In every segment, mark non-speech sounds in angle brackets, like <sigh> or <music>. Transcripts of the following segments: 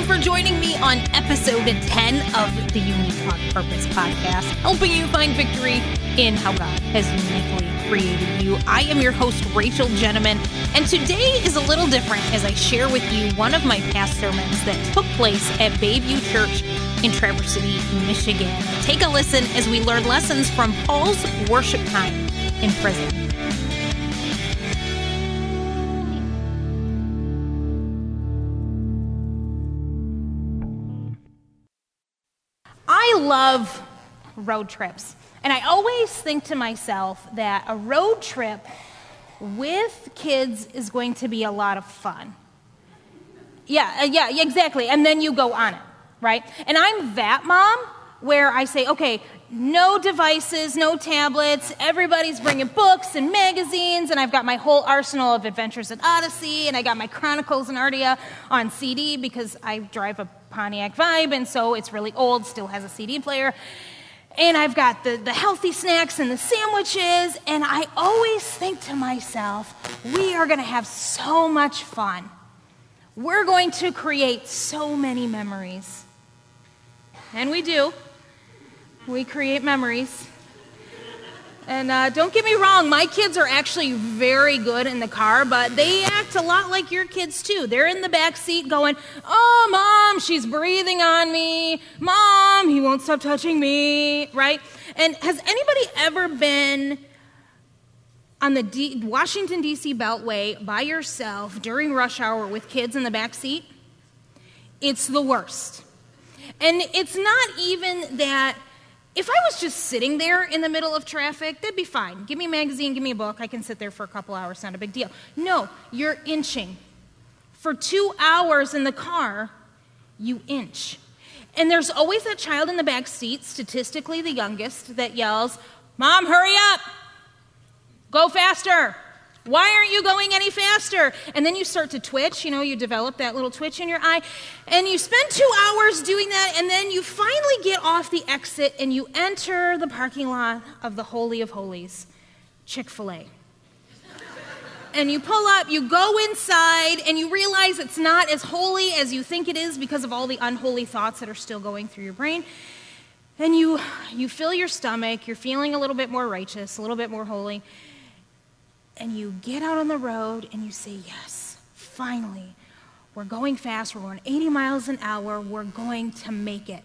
you for joining me on episode 10 of the Unique on Purpose podcast, helping you find victory in how God has uniquely created you. I am your host, Rachel Gentleman, and today is a little different as I share with you one of my past sermons that took place at Bayview Church in Traverse City, Michigan. Take a listen as we learn lessons from Paul's worship time in prison. Love road trips. And I always think to myself that a road trip with kids is going to be a lot of fun. Yeah, uh, yeah, exactly. And then you go on it, right? And I'm that mom where I say, okay, no devices, no tablets, everybody's bringing books and magazines, and I've got my whole arsenal of Adventures in Odyssey, and I got my Chronicles and Narnia on CD because I drive a Pontiac Vibe, and so it's really old, still has a CD player. And I've got the, the healthy snacks and the sandwiches, and I always think to myself, we are going to have so much fun. We're going to create so many memories. And we do. We create memories. And uh, don't get me wrong, my kids are actually very good in the car, but they act a lot like your kids too. They're in the back seat going, Oh, mom, she's breathing on me. Mom, he won't stop touching me, right? And has anybody ever been on the D- Washington, D.C. Beltway by yourself during rush hour with kids in the back seat? It's the worst. And it's not even that if I was just sitting there in the middle of traffic, that'd be fine. Give me a magazine, give me a book. I can sit there for a couple hours, not a big deal. No, you're inching. For two hours in the car, you inch. And there's always that child in the back seat, statistically the youngest, that yells, Mom, hurry up! Go faster! Why aren't you going any faster? And then you start to twitch, you know, you develop that little twitch in your eye, and you spend two hours doing that, and then you finally get off the exit and you enter the parking lot of the Holy of Holies, Chick fil A. And you pull up, you go inside, and you realize it's not as holy as you think it is because of all the unholy thoughts that are still going through your brain. And you, you fill your stomach, you're feeling a little bit more righteous, a little bit more holy and you get out on the road and you say, Yes, finally, we're going fast, we're going 80 miles an hour, we're going to make it.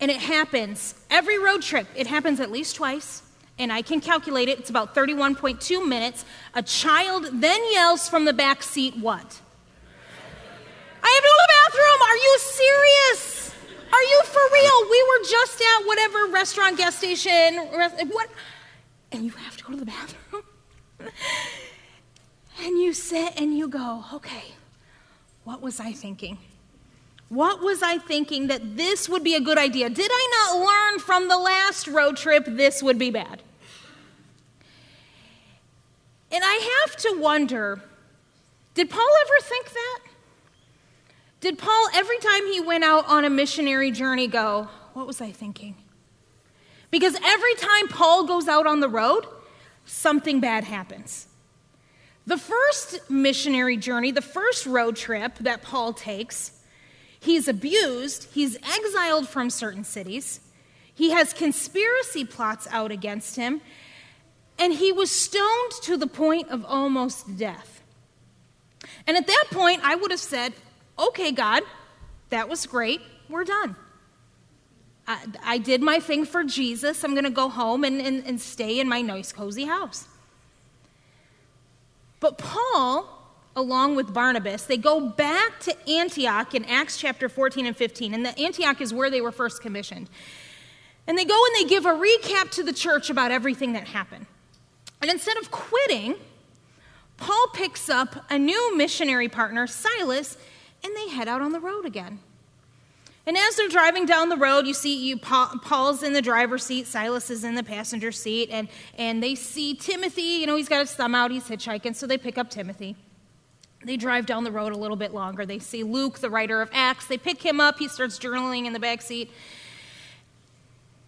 And it happens every road trip, it happens at least twice. And I can calculate it, it's about 31.2 minutes. A child then yells from the back seat, What? I have to go to the bathroom. Are you serious? Are you for real? We were just at whatever restaurant, gas station, what? And you have to go to the bathroom? And you sit and you go, okay, what was I thinking? What was I thinking that this would be a good idea? Did I not learn from the last road trip this would be bad? And I have to wonder did Paul ever think that? Did Paul, every time he went out on a missionary journey, go, What was I thinking? Because every time Paul goes out on the road, something bad happens. The first missionary journey, the first road trip that Paul takes, he's abused, he's exiled from certain cities, he has conspiracy plots out against him, and he was stoned to the point of almost death. And at that point, I would have said, Okay, God, that was great, we're done. I, I did my thing for Jesus. I'm going to go home and, and, and stay in my nice, cozy house. But Paul, along with Barnabas, they go back to Antioch in Acts chapter 14 and 15. And the Antioch is where they were first commissioned. And they go and they give a recap to the church about everything that happened. And instead of quitting, Paul picks up a new missionary partner, Silas, and they head out on the road again. And as they're driving down the road, you see you, Paul's in the driver's seat, Silas is in the passenger seat, and, and they see Timothy. You know, he's got his thumb out, he's hitchhiking, so they pick up Timothy. They drive down the road a little bit longer. They see Luke, the writer of Acts. They pick him up. He starts journaling in the back seat.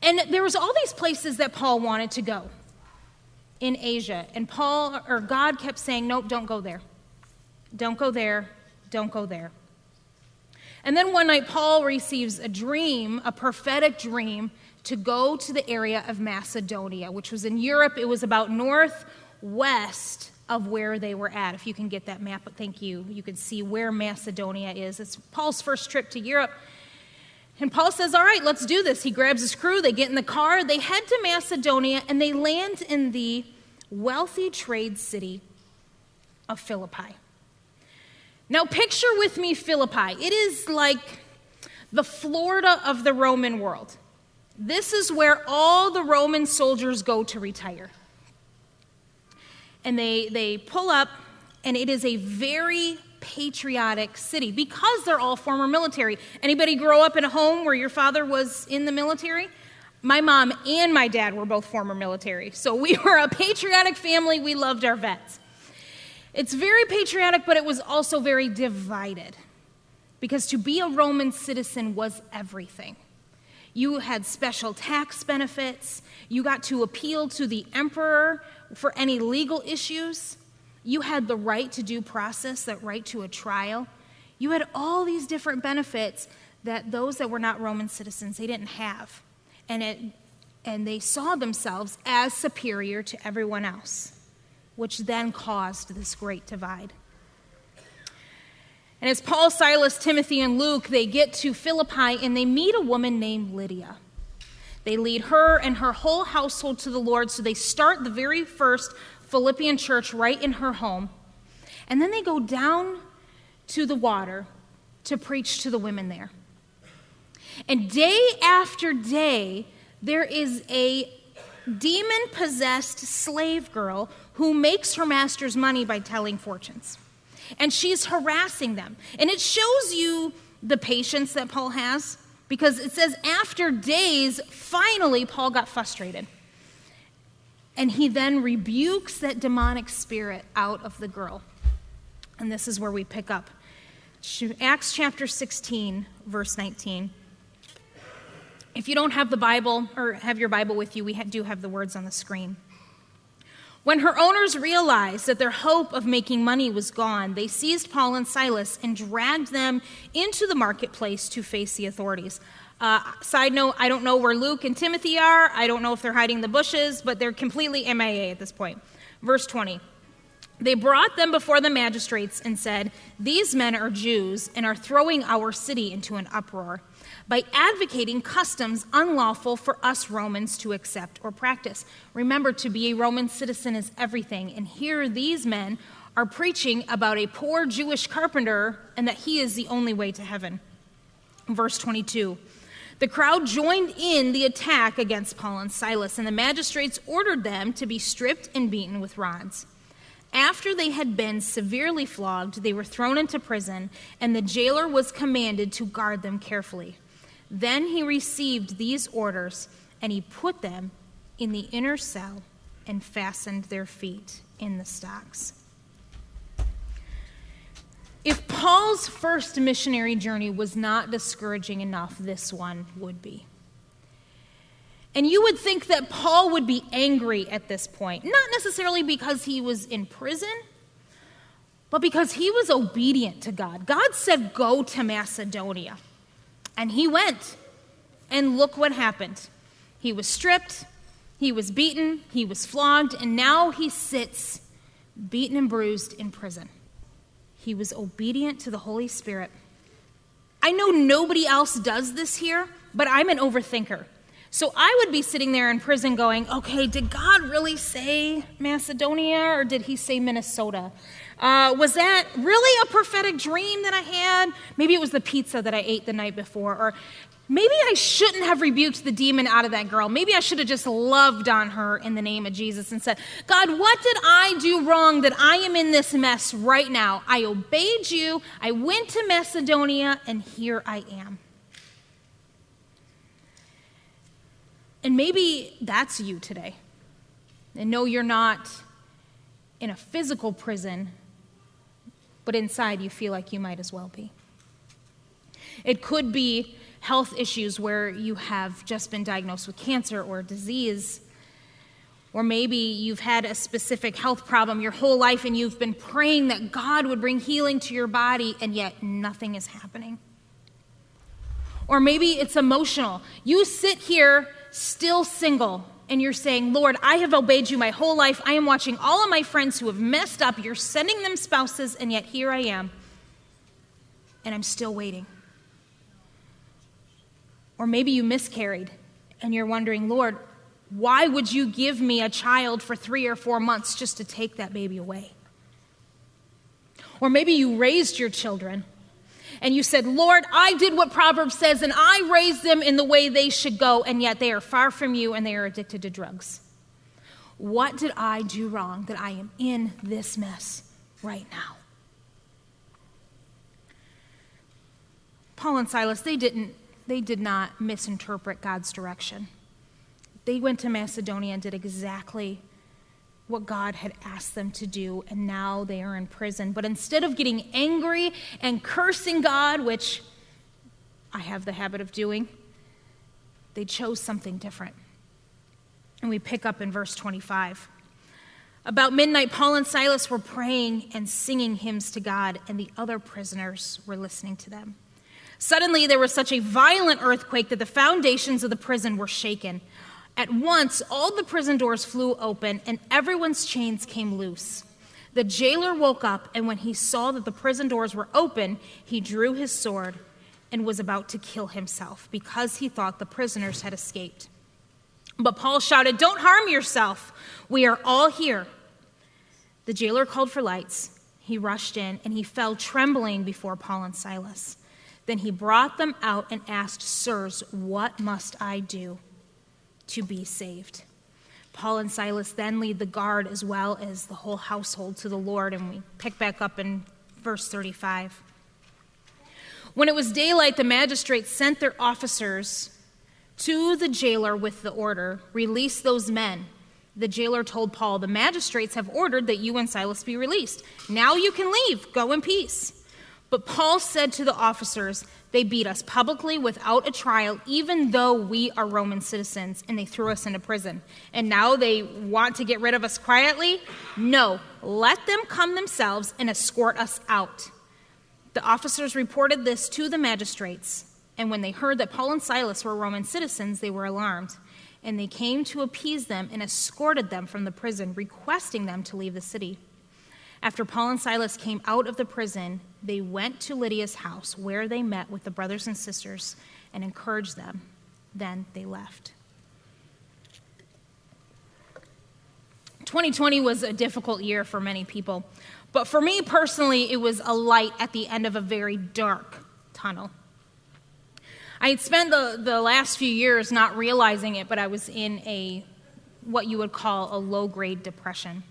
And there was all these places that Paul wanted to go in Asia. And Paul or God kept saying, Nope, don't go there. Don't go there. Don't go there. And then one night, Paul receives a dream, a prophetic dream, to go to the area of Macedonia, which was in Europe. It was about northwest of where they were at. If you can get that map, but thank you. You can see where Macedonia is. It's Paul's first trip to Europe. And Paul says, All right, let's do this. He grabs his crew, they get in the car, they head to Macedonia, and they land in the wealthy trade city of Philippi. Now, picture with me Philippi. It is like the Florida of the Roman world. This is where all the Roman soldiers go to retire. And they, they pull up, and it is a very patriotic city because they're all former military. Anybody grow up in a home where your father was in the military? My mom and my dad were both former military. So we <laughs> were a patriotic family. We loved our vets. It's very patriotic, but it was also very divided because to be a Roman citizen was everything. You had special tax benefits. You got to appeal to the emperor for any legal issues. You had the right to due process, that right to a trial. You had all these different benefits that those that were not Roman citizens they didn't have. And it and they saw themselves as superior to everyone else, which then caused this great divide. And as Paul, Silas, Timothy, and Luke, they get to Philippi and they meet a woman named Lydia. They lead her and her whole household to the Lord, so they start the very first Philippian church right in her home. And then they go down to the water to preach to the women there. And day after day, there is a demon possessed slave girl who makes her master's money by telling fortunes and she's harassing them. And it shows you the patience that Paul has because it says, after days, finally, Paul got frustrated. And he then rebukes that demonic spirit out of the girl. And this is where we pick up Acts chapter 16, verse 19. If you don't have the Bible or have your Bible with you, we do have the words on the screen. When her owners realized that their hope of making money was gone, they seized Paul and Silas and dragged them into the marketplace to face the authorities. Uh, side note, I don't know where Luke and Timothy are. I don't know if they're hiding in the bushes, but they're completely MIA at this point. Verse 20. They brought them before the magistrates and said, These men are Jews and are throwing our city into an uproar by advocating customs unlawful for us Romans to accept or practice. Remember, to be a Roman citizen is everything. And here these men are preaching about a poor Jewish carpenter and that he is the only way to heaven. Verse 22. The crowd joined in the attack against Paul and Silas, and the magistrates ordered them to be stripped and beaten with rods. After they had been severely flogged, they were thrown into prison, and the jailer was commanded to guard them carefully. Then he received these orders, and he put them in the inner cell and fastened their feet in the stocks. If Paul's first missionary journey was not discouraging enough, this one would be. And you would think that Paul would be angry at this point, not necessarily because he was in prison, but because he was obedient to God. God said, Go to Macedonia. And he went. And look what happened. He was stripped, he was beaten, he was flogged, and now he sits beaten and bruised in prison. He was obedient to the Holy Spirit. I know nobody else does this here, but I'm an overthinker. So I would be sitting there in prison going, okay, did God really say Macedonia or did he say Minnesota? Uh, was that really a prophetic dream that I had? Maybe it was the pizza that I ate the night before. Or maybe I shouldn't have rebuked the demon out of that girl. Maybe I should have just loved on her in the name of Jesus and said, God, what did I do wrong that I am in this mess right now? I obeyed you, I went to Macedonia, and here I am. And maybe that's you today. And no, you're not in a physical prison, but inside you feel like you might as well be. It could be health issues where you have just been diagnosed with cancer or disease. Or maybe you've had a specific health problem your whole life and you've been praying that God would bring healing to your body, and yet nothing is happening. Or maybe it's emotional. You sit here still single and you're saying, Lord, I have obeyed you my whole life. I am watching all of my friends who have messed up. You're sending them spouses, and yet here I am, and I'm still waiting. Or maybe you miscarried and you're wondering, Lord, why would you give me a child for three or four months just to take that baby away? Or maybe you raised your children and you said, Lord, I did what Proverbs says, and I raised them in the way they should go, and yet they are far from you and they are addicted to drugs. What did I do wrong that I am in this mess right now? Paul and Silas, they didn't they did not misinterpret God's direction. They went to Macedonia and did exactly what God had asked them to do, and now they are in prison. But instead of getting angry and cursing God, which I have the habit of doing, they chose something different. And we pick up in verse 25. About midnight, Paul and Silas were praying and singing hymns to God, and the other prisoners were listening to them. Suddenly, there was such a violent earthquake that the foundations of the prison were shaken. At once, all the prison doors flew open and everyone's chains came loose. The jailer woke up, and when he saw that the prison doors were open, he drew his sword and was about to kill himself because he thought the prisoners had escaped. But Paul shouted, Don't harm yourself. We are all here. The jailer called for lights. He rushed in and he fell trembling before Paul and Silas. Then he brought them out and asked, Sirs, what must I do to be saved? Paul and Silas then lead the guard as well as the whole household to the Lord, and we pick back up in verse 35. When it was daylight, the magistrates sent their officers to the jailer with the order release those men. The jailer told Paul, The magistrates have ordered that you and Silas be released. Now you can leave. Go in peace. But Paul said to the officers, They beat us publicly without a trial, even though we are Roman citizens, and they threw us into prison. And now they want to get rid of us quietly? No, let them come themselves and escort us out. The officers reported this to the magistrates, and when they heard that Paul and Silas were Roman citizens, they were alarmed. And they came to appease them and escorted them from the prison, requesting them to leave the city. After Paul and Silas came out of the prison, they went to Lydia's house, where they met with the brothers and sisters and encouraged them. Then they left. 2020 was a difficult year for many people, but for me personally, it was a light at the end of a very dark tunnel. I had spent the, the last few years not realizing it, but I was in a what you would call a low grade depression.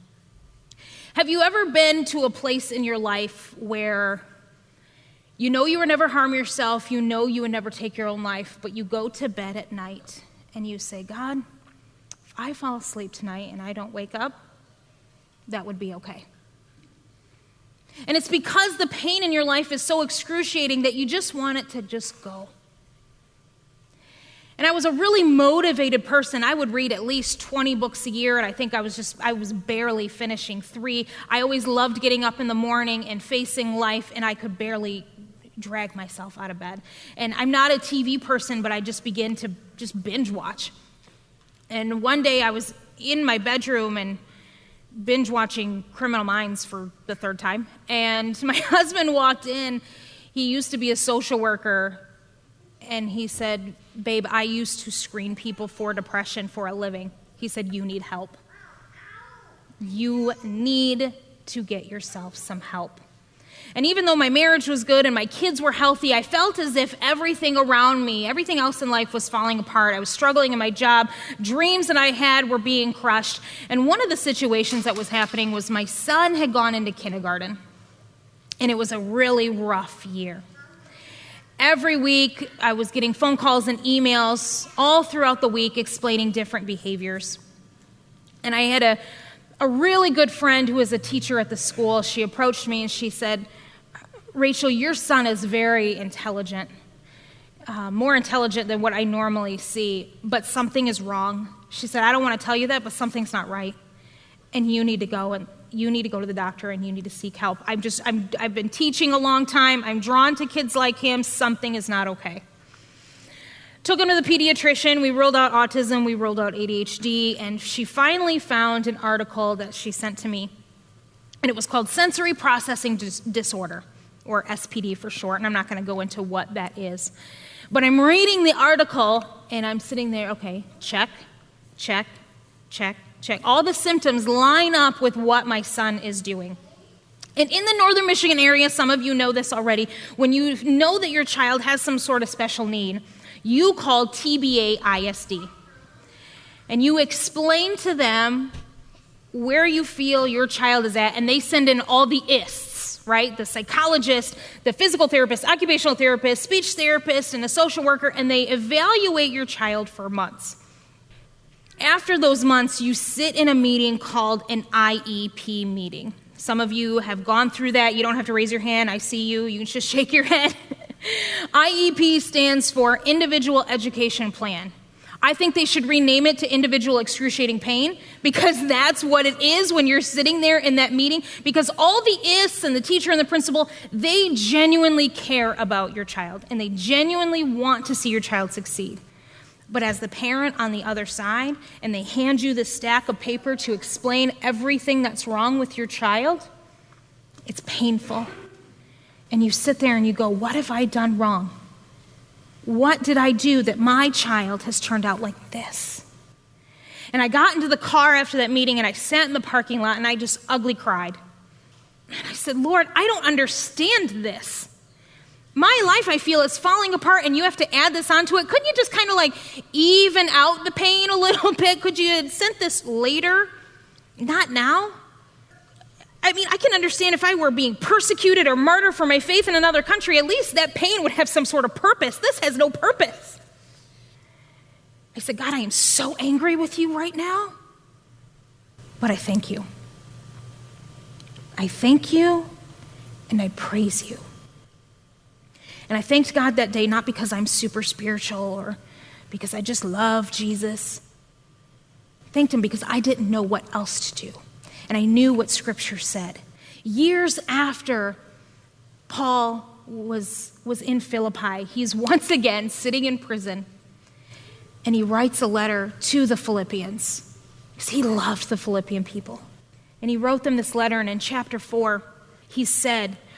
Have you ever been to a place in your life where you know you would never harm yourself, you know you would never take your own life, but you go to bed at night and you say, God, if I fall asleep tonight and I don't wake up, that would be okay. And it's because the pain in your life is so excruciating that you just want it to just go. And I was a really motivated person. I would read at least 20 books a year, and I think I was just, I was barely finishing three. I always loved getting up in the morning and facing life, and I could barely drag myself out of bed. And I'm not a TV person, but I just begin to just binge watch. And one day I was in my bedroom and binge watching Criminal Minds for the third time, and <laughs> my husband walked in. He used to be a social worker and he said, Babe, I used to screen people for depression for a living. He said, You need help. You need to get yourself some help. And even though my marriage was good and my kids were healthy, I felt as if everything around me, everything else in life was falling apart. I was struggling in my job. Dreams that I had were being crushed. And one of the situations that was happening was my son had gone into kindergarten. And it was a really rough year. Every week, I was getting phone calls and emails all throughout the week explaining different behaviors. And I had a, a really good friend who was a teacher at the school. She approached me and she said, Rachel, your son is very intelligent, uh, more intelligent than what I normally see, but something is wrong. She said, I don't want to tell you that, but something's not right. And you need to go and you need to go to the doctor and you need to seek help. I'm just, I'm, I've been teaching a long time. I'm drawn to kids like him. Something is not okay. Took him to the pediatrician. We ruled out autism, we ruled out ADHD, and she finally found an article that she sent to me. And it was called Sensory Processing Dis- Disorder, or SPD for short, and I'm not going to go into what that is. But I'm reading the article, and I'm sitting there, okay, check, check, check, check. All the symptoms line up with what my son is doing. And in the northern Michigan area, some of you know this already, when you know that your child has some sort of special need, you call TBA ISD. And you explain to them where you feel your child is at, and they send in all the ISTs, right? The psychologist, the physical therapist, occupational therapist, speech therapist, and a social worker, and they evaluate your child for months. After those months, you sit in a meeting called an IEP meeting. Some of you have gone through that. You don't have to raise your hand. I see you. You can just <laughs> shake your head. <laughs> IEP stands for Individual Education Plan. I think they should rename it to individual excruciating pain because <laughs> that's what it is when you're sitting there in that meeting. Because all the IS and the teacher and the principal, they genuinely care about your child and they genuinely want to see your child succeed. But as the parent on the other side, and they hand you this stack of paper to explain everything that's wrong with your child, it's painful. And you sit there and you go, What have I done wrong? What did I do that my child has turned out like this? And I got into the car after that meeting and I sat in the parking lot and I just ugly cried. And I said, Lord, I don't understand this my life, I feel, is falling apart, and you have to add this onto it. Couldn't you just kind of like even out the pain a <laughs> little bit? Could you have sent this later? Not now? I mean, I can understand if I were being persecuted or martyred for my faith in another country, at least that pain would have some sort of purpose. This has no purpose. I said, God, I am so angry with you right now, but I thank you. I thank you and I praise you. And I thanked God that day not because I'm super spiritual or because I just love Jesus. I thanked Him because I didn't know what else to do. And I knew what Scripture said. Years after Paul was, was in Philippi, he's <laughs> once again sitting in prison and he writes a letter to the Philippians because he loved the Philippian people. And he wrote them this letter, and in chapter 4, he said,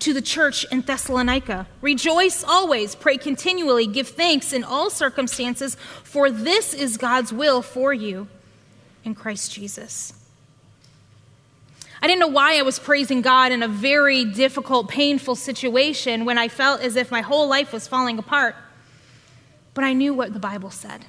to the church in Thessalonica. Rejoice always, pray continually, give thanks in all circumstances, for this is God's will for you in Christ Jesus. I didn't know why I was praising God in a very difficult, painful situation when I felt as if my whole life was falling apart. But I knew what the Bible said.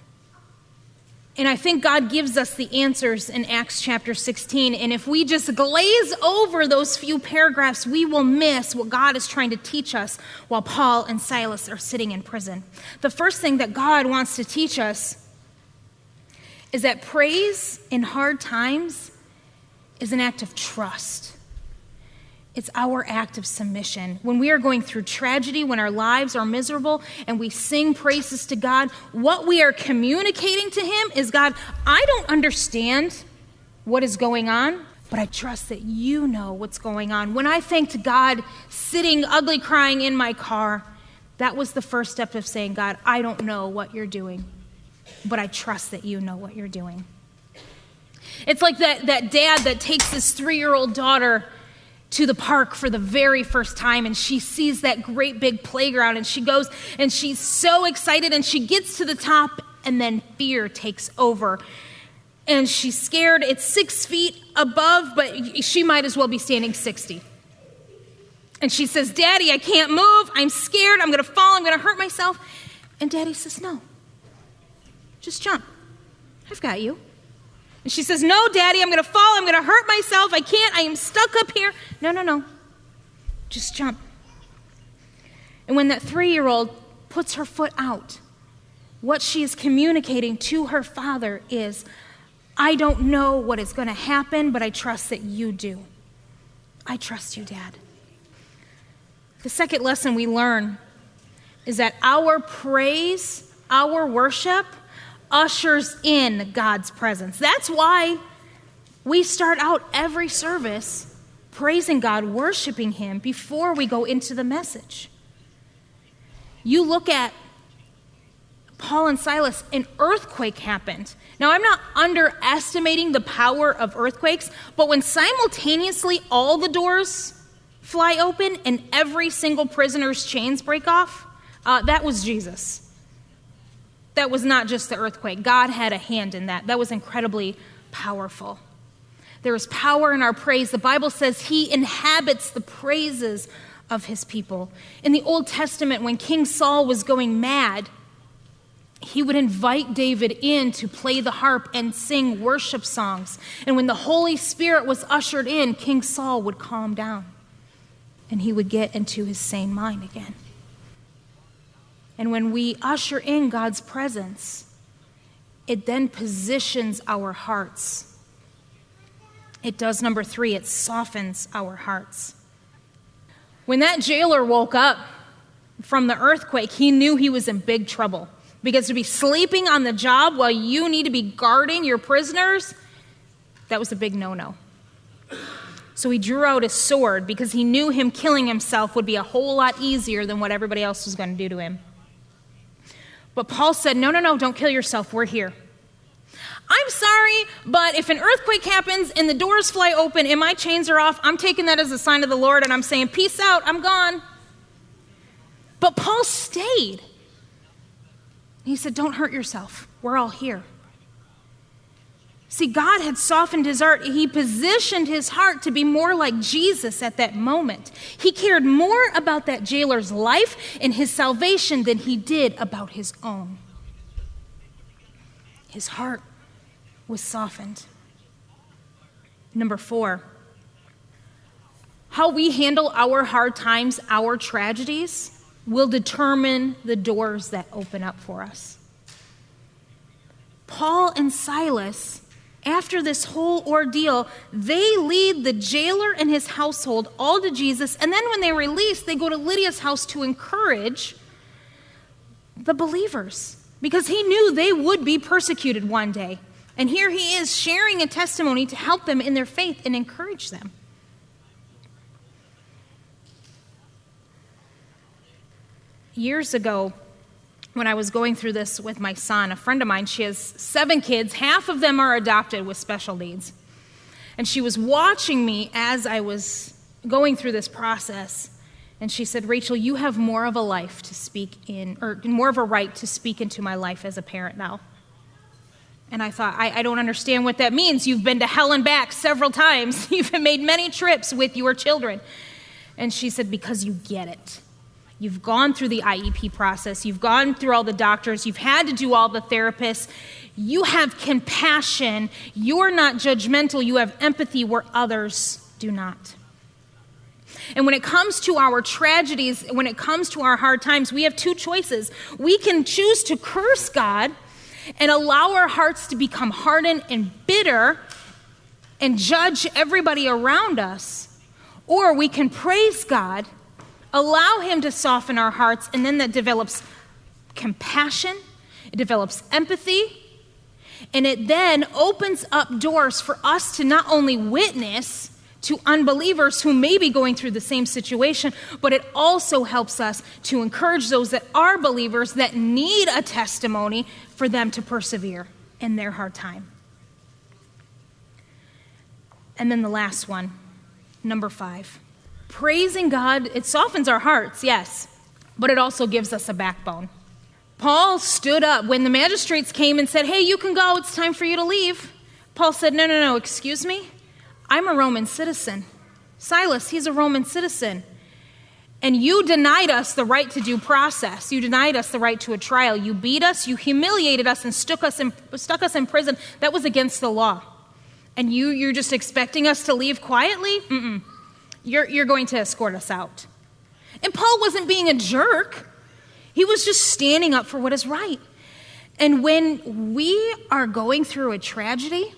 And I think God gives us the answers in Acts chapter 16. And if we just glaze over those few paragraphs, we will miss what God is trying to teach us while Paul and Silas are sitting in prison. The first thing that God wants to teach us is that praise in hard times is an act of trust. It's our act of submission. When we are going through tragedy, when our lives are miserable, and we sing praises to God, what we are communicating to Him is God, I don't understand what is going on, but I trust that you know what's going on. When I thanked God sitting ugly crying in my car, that was the first step of saying, God, I don't know what you're doing, but I trust that you know what you're doing. It's like that, that dad that takes his three year old daughter to the park for the very first time and she sees that great big playground and she goes and she's so excited and she gets to the top and then fear takes over. And she's scared. It's six feet above but she might as well be standing 60 and she says daddy i can't move. I'm scared. I'm going to fall. I'm going to hurt myself. And daddy says no. Just jump. I've got you and she says, No, Daddy, I'm going to fall. I'm going to hurt myself. I can't. I am stuck up here. No, no, no. Just jump. And when that three year old puts her foot out, what she is communicating to her father is, I don't know what is going to happen, but I trust that you do. I trust you, Dad. The second lesson we learn is that our praise, our worship, ushers in God's presence. That's why we start out every service praising God, worshiping Him before we go into the message. You look at Paul and Silas, an earthquake happened. Now, I'm not underestimating the power of earthquakes, but when simultaneously all the doors fly open and every single prisoner's chains break off, uh, that was Jesus. That was not just the earthquake. God had a hand in that. That was incredibly powerful. There is power in our praise. The Bible says he inhabits the praises of his people. In the Old Testament, when King Saul was going mad, he would invite David in to play the harp and sing worship songs. And when the Holy Spirit was ushered in, King Saul would calm down and he would get into his sane mind again. And when we usher in God's presence, it then positions our hearts. It does number three, it softens our hearts. When that jailer woke up from the earthquake, he knew he was in big trouble. Because to be sleeping on the job while you need to be guarding your prisoners, that was a big no no. So he drew out his sword because he knew him killing himself would be a whole lot easier than what everybody else was going to do to him. But Paul said, No, no, no, don't kill yourself. We're here. I'm sorry, but if an earthquake happens and the doors fly open and my chains are off, I'm taking that as a sign of the Lord and I'm saying, Peace out, I'm gone. But Paul stayed. He said, Don't hurt yourself. We're all here. See, God had softened his heart. He positioned his heart to be more like Jesus at that moment. He cared more about that jailer's life and his salvation than he did about his own. His heart was softened. Number four, how we handle our hard times, our tragedies, will determine the doors that open up for us. Paul and Silas, after this whole ordeal, they lead the jailer and his household all to Jesus, and then when they're released, they go to Lydia's house to encourage the believers because he knew they would be persecuted one day. And here he is sharing a testimony to help them in their faith and encourage them. years ago, when I was going through this with my son, a friend of mine, she has seven kids, half of them are adopted with special needs. And she was watching me as I was going through this process. And she said, Rachel, you have more of a life to speak in, or more of a right to speak into my life as a parent now. And I thought, I, I, don't understand what that means. You've been to hell and back several times, <laughs> you've made many trips with your children. And she said, Because you get it. You've gone through the IEP process, you've gone through all the doctors, you've had to do all the therapists. You have compassion. You're not judgmental. You have empathy where others do not. And when it comes to our tragedies, when it comes to our hard times, we have two choices. We can choose to curse God and allow our hearts to become hardened and bitter and judge everybody around us, or we can praise God Allow Him to soften our hearts, and then that develops compassion, it develops empathy, and it then opens up doors for us to not only witness to unbelievers who may be going through the same situation, but it also helps us to encourage those that are believers that need a testimony for them to persevere in their hard time. And then the last one, number five. Praising God, it softens our hearts, yes, but it also gives us a backbone. Paul stood up when the magistrates came and said, Hey, you can go, it's time for you to leave. Paul said, No, no, no, excuse me. I'm a Roman citizen. Silas, he's a Roman citizen. And you denied us the right to due process. You denied us the right to a trial. You beat us, you humiliated us, and stuck us in, stuck us in prison. That was against the law. And you, you're just expecting us to leave quietly? Mm-mm. You're, you're going to escort us out. And Paul wasn't being a jerk, he was just standing up for what is right. And when we are going through a tragedy,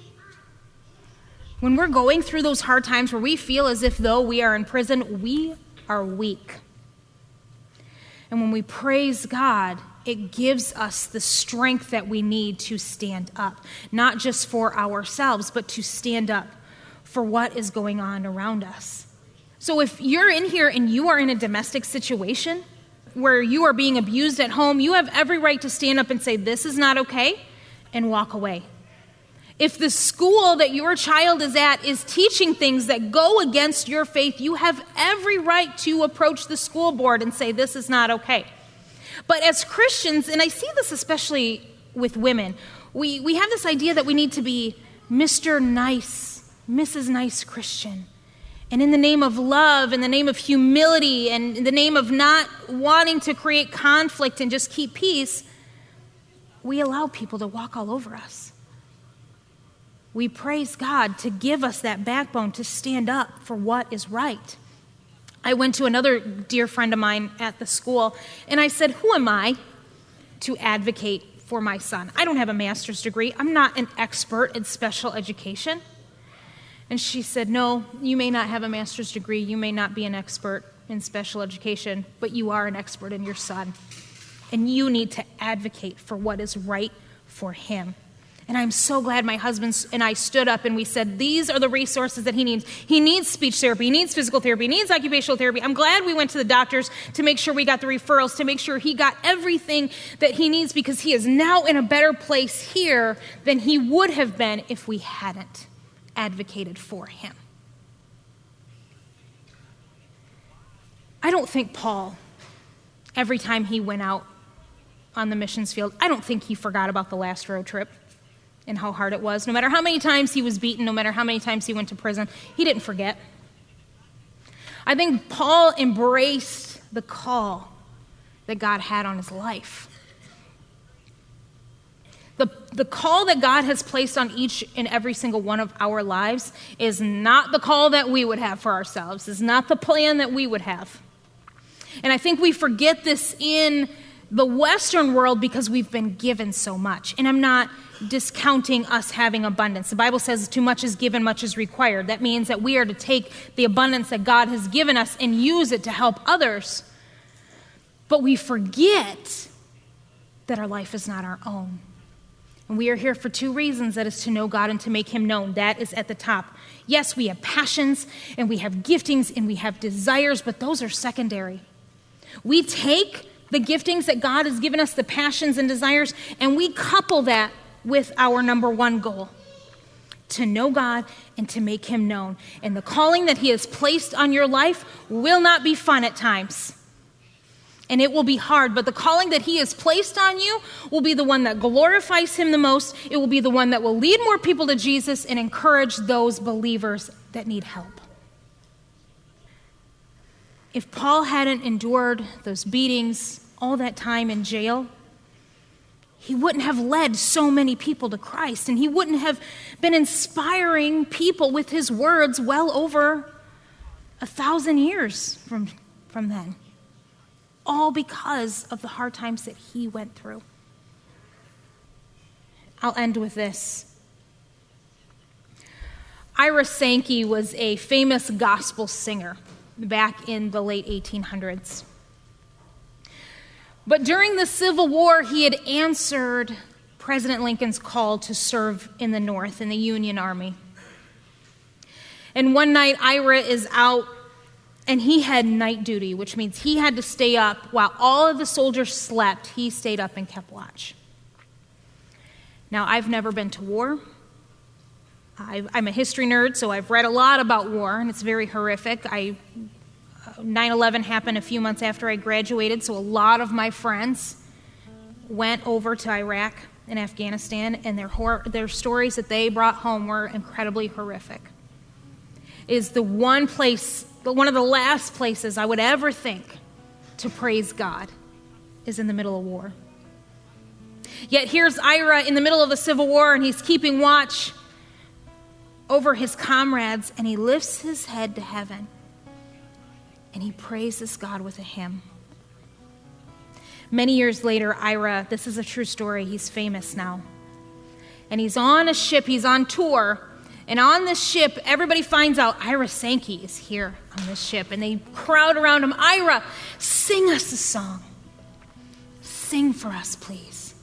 When we're going through those hard times where we feel as if though we are in prison, we are weak. And when we praise God, it gives us the strength that we need to stand up, not just for ourselves, but to stand up for what is going on around us. So if you're in here and you are in a domestic situation where you are being abused at home, you have every right to stand up and say, This is not okay, and walk away. If the school that your child is at is teaching things that go against your faith, you have every right to approach the school board and say, This is not okay. But as Christians, and I see this especially with women, we, we have this idea that we need to be Mr. Nice, Mrs. Nice Christian. And in the name of love, in the name of humility, and in the name of not wanting to create conflict and just keep peace, we allow people to walk all over us we praise God to give us that backbone to stand up for what is right. I went to another dear friend of mine at the school and I said, Who am I to advocate for my son? I don't have a master's degree, I'm not an expert in special education. And she said, No, you may not have a master's degree, you may not be an expert in special education, but you are an expert in your son. And you need to advocate for what is right for him. And I'm so glad my husband and I stood up and we said, These are the resources that he needs. He needs speech therapy, he needs physical therapy, he needs occupational therapy. I'm glad we went to the doctors to make sure we got the referrals, to make sure he got everything that he needs because he is now in a better place here than he would have been if we hadn't advocated for him. I don't think Paul, every time he went out on the missions field, I don't think he forgot about the last road trip and how hard it was. No matter how many times he was beaten, no matter how many times he went to prison, he didn't forget. I think Paul embraced the call that God had on his life. The, the call that God has placed on each and every single one of our lives is not the call that we would have for ourselves, is not the plan that we would have. And I think we forget this in the Western world because we've been given so much. And I'm not discounting us having abundance. The Bible says, too much is given, much is required. That means that we are to take the abundance that God has given us and use it to help others. But we forget that our life is not our own. And we are here for two reasons that is to know God and to make Him known. That is at the top. Yes, we have passions and we have giftings and we have desires, but those are secondary. We take the giftings that God has given us, the passions and desires, and we couple that with our number one goal to know God and to make Him known. And the calling that He has placed on your life will not be fun at times. And it will be hard, but the calling that He has placed on you will be the one that glorifies Him the most. It will be the one that will lead more people to Jesus and encourage those believers that need help. If Paul hadn't endured those beatings, all that time in jail, he wouldn't have led so many people to Christ, and he wouldn't have been inspiring people with his words well over a thousand years from, from then. All because of the hard times that he went through. I'll end with this. Ira Sankey was a famous gospel singer back in the late 1800s. But during the Civil War, he had answered President Lincoln's call to serve in the North in the Union Army. And one night, Ira is out and he had night duty, which means he had to stay up while all of the soldiers slept. He stayed up and kept watch. Now, I've never been to war. i am a history nerd, so I've read a lot about war, and it's very horrific. I uh, 9 11 happened a few months after I graduated, so a lot of my friends went over to Iraq and Afghanistan, and their, hor- their stories that they brought home were incredibly horrific. It is the one place, but one of the last places I would ever think to praise God is in the middle of war. Yet here's Ira in the middle of the Civil War, and he's keeping watch over his comrades, and he lifts his head to heaven and he praises God with a hymn. Many years later, Ira, this is a true story, he's famous now. And he's on a ship, he's on tour, And on this ship, everybody finds out Ira Sankey is here on this ship, and they crowd around him. Ira, sing us a song. Sing for us, please.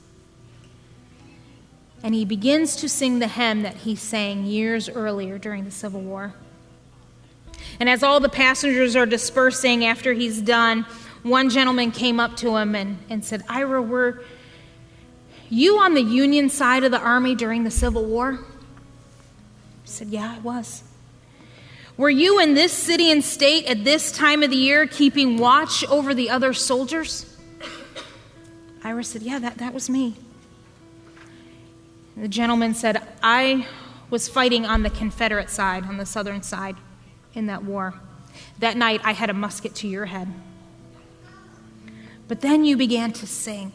And he begins to sing the hymn that he sang years earlier during the Civil War. And as all the passengers are dispersing after he's done, one gentleman came up to him and, and said, Ira, were you on the Union side of the Army during the Civil War? Said, Yeah, I was. Were you in this city and state at this time of the year keeping watch over the other soldiers? Ira said, Yeah, that, that was me. the gentleman said, I was fighting on the Confederate side, on the southern side in that war. That night, I had a musket to your head. But then you began to sing.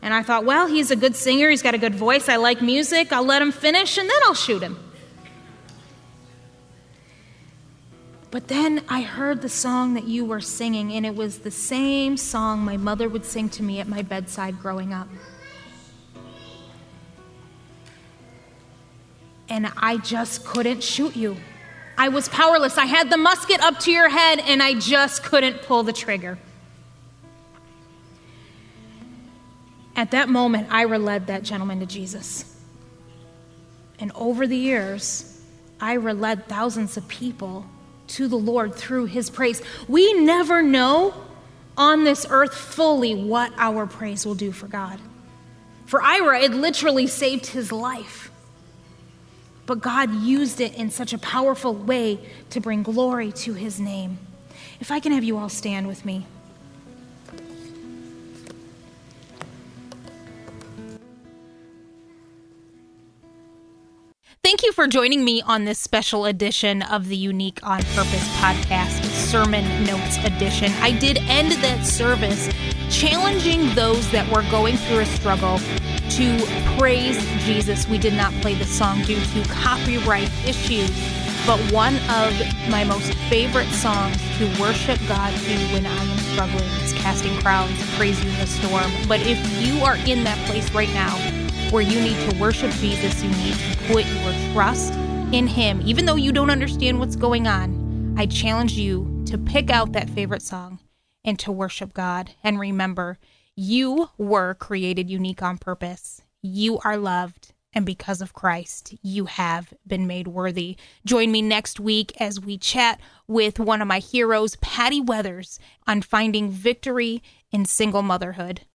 And I thought, well, he's a good singer. He's got a good voice. I like music. I'll let him finish and then I'll shoot him. But then I heard the song that you were singing, and it was the same song my mother would sing to me at my bedside growing up. And I just couldn't shoot you. I was powerless. I had the musket up to your head, and I just couldn't pull the trigger. At that moment, Ira led that gentleman to Jesus. And over the years, Ira led thousands of people to the Lord through his praise. We never know on this earth fully what our praise will do for God. For Ira, it literally saved his life. But God used it in such a powerful way to bring glory to his name. If I can have you all stand with me. For joining me on this special edition of the Unique on Purpose podcast, Sermon Notes Edition. I did end that service challenging those that were going through a struggle to praise Jesus. We did not play the song due to copyright issues, but one of my most favorite songs to worship God to when I am struggling is Casting Crowns, Praise You in the Storm. But if you are in that place right now, where you need to worship Jesus, you need to put your trust in Him. Even though you don't understand what's going on, I challenge you to pick out that favorite song and to worship God. And remember, you were created unique on purpose. You are loved. And because of Christ, you have been made worthy. Join me next week as we chat with one of my heroes, Patty Weathers, on finding victory in single motherhood.